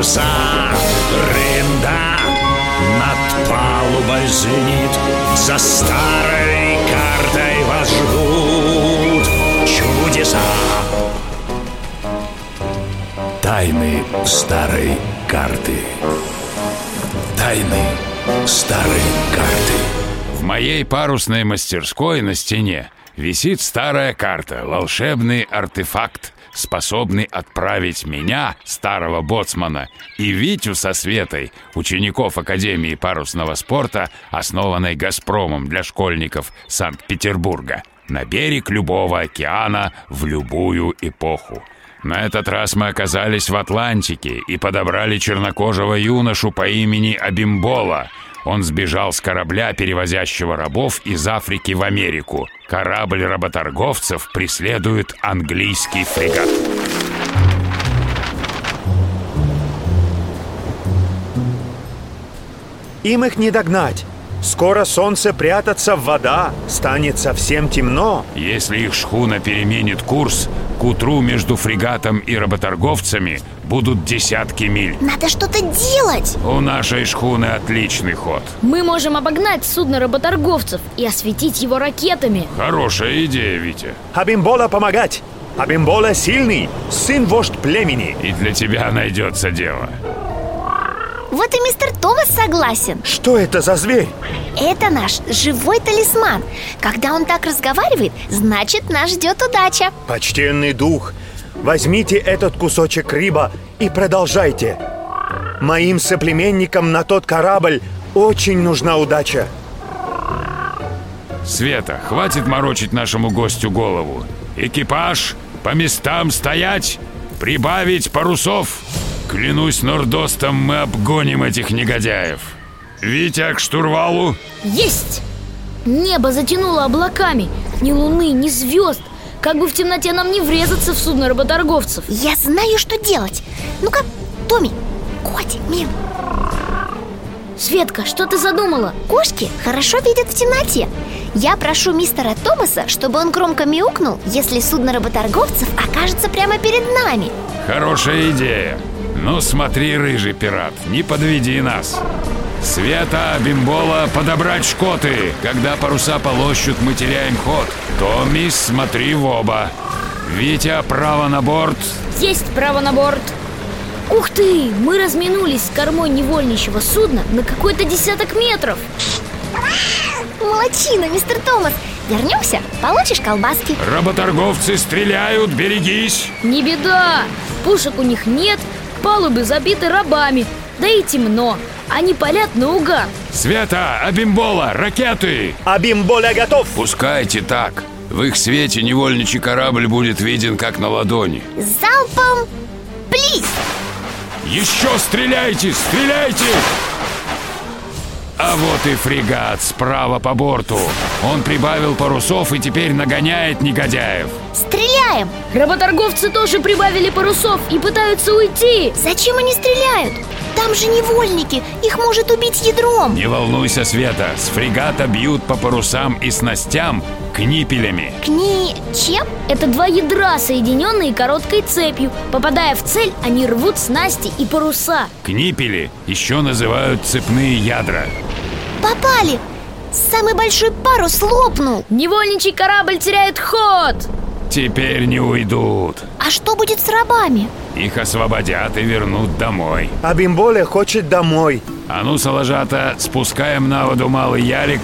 паруса Рында над палубой звенит За старой картой вас ждут чудеса. Тайны старой карты. Тайны старой карты. В моей парусной мастерской на стене висит старая карта, волшебный артефакт, способный отправить меня, старого боцмана, и Витю со Светой, учеников Академии парусного спорта, основанной «Газпромом» для школьников Санкт-Петербурга, на берег любого океана в любую эпоху. На этот раз мы оказались в Атлантике и подобрали чернокожего юношу по имени Абимбола. Он сбежал с корабля, перевозящего рабов из Африки в Америку. Корабль работорговцев преследует английский фрегат. Им их не догнать. Скоро солнце прятаться в вода, станет совсем темно. Если их шхуна переменит курс, к утру между фрегатом и работорговцами будут десятки миль. Надо что-то делать У нашей шхуны отличный ход. Мы можем обогнать судно работорговцев и осветить его ракетами. Хорошая идея, Витя. Абимбола помогать. Абимбола сильный, сын вождь племени. И для тебя найдется дело. Вот и мистер Томас согласен Что это за зверь? Это наш живой талисман Когда он так разговаривает, значит нас ждет удача Почтенный дух, возьмите этот кусочек риба и продолжайте. Моим соплеменникам на тот корабль очень нужна удача. Света, хватит морочить нашему гостю голову. Экипаж, по местам стоять, прибавить парусов. Клянусь Нордостом, мы обгоним этих негодяев. Витя, к штурвалу. Есть! Небо затянуло облаками. Ни луны, ни звезд. Как бы в темноте нам не врезаться в судно работорговцев. Я знаю, что делать Ну-ка, Томми, Коти, Мин Светка, что ты задумала? Кошки хорошо видят в темноте Я прошу мистера Томаса, чтобы он громко мяукнул Если судно работорговцев окажется прямо перед нами Хорошая идея. Ну смотри, рыжий пират, не подведи нас. Света, Бимбола, подобрать шкоты. Когда паруса полощут, мы теряем ход. Томми, смотри в оба. Витя, право на борт. Есть право на борт. Ух ты! Мы разминулись с кормой невольничьего судна на какой-то десяток метров. Молодчина, мистер Томас Вернемся, получишь колбаски Работорговцы стреляют, берегись. Не беда! Пушек у них нет, палубы забиты рабами, да и темно. Они палят наугад. Света, Абимбола, ракеты! Абимболя готов. Пускайте так. В их свете невольничий корабль будет виден как на ладони. Залпом Плиз! Еще стреляйте, стреляйте! А вот и фрегат справа по борту. Он прибавил парусов и теперь нагоняет негодяев. Стреляем! Работорговцы тоже прибавили парусов и пытаются уйти. Зачем они стреляют? Там же невольники, их может убить ядром Не волнуйся, Света, с фрегата бьют по парусам и снастям книпелями. Кни... чем? Это два ядра, соединенные короткой цепью. Попадая в цель, они рвут снасти и паруса. Книпели еще называют цепные ядра. Попали! Самый большой парус лопнул Невольничий корабль теряет ход. Теперь не уйдут. А что будет с рабами? Их освободят и вернут домой. Абимболя хочет домой. А ну, Салажата, спускаем на воду малый ялик.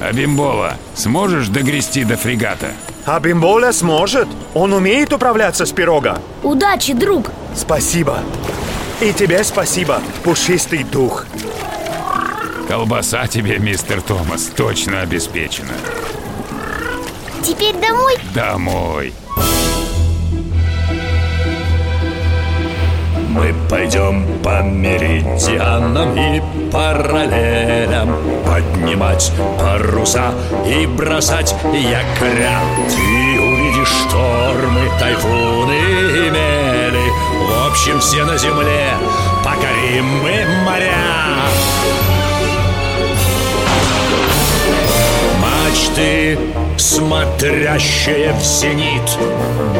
Абимбола, сможешь догрести до фрегата? Абимболя сможет. Он умеет управляться с пирога. Удачи, друг. Спасибо. И тебе спасибо, пушистый дух. Колбаса тебе, мистер Томас, точно обеспечена. Теперь домой? Домой. Мы пойдем по меридианам и параллелям. Поднимать паруса и бросать якоря. Ты увидишь штормы, тайфуны и мели. В общем, все на земле. Покорим мы моря. Мачты, смотрящие в зенит.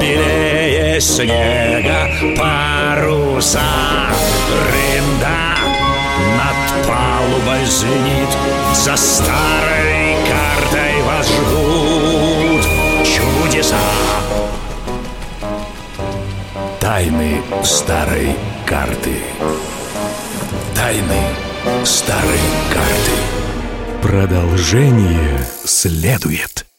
Белее снега паруса. Рында над палубой звенит За старой картой вас ждут чудеса. Тайны старой карты. Тайны старой карты. Продолжение следует.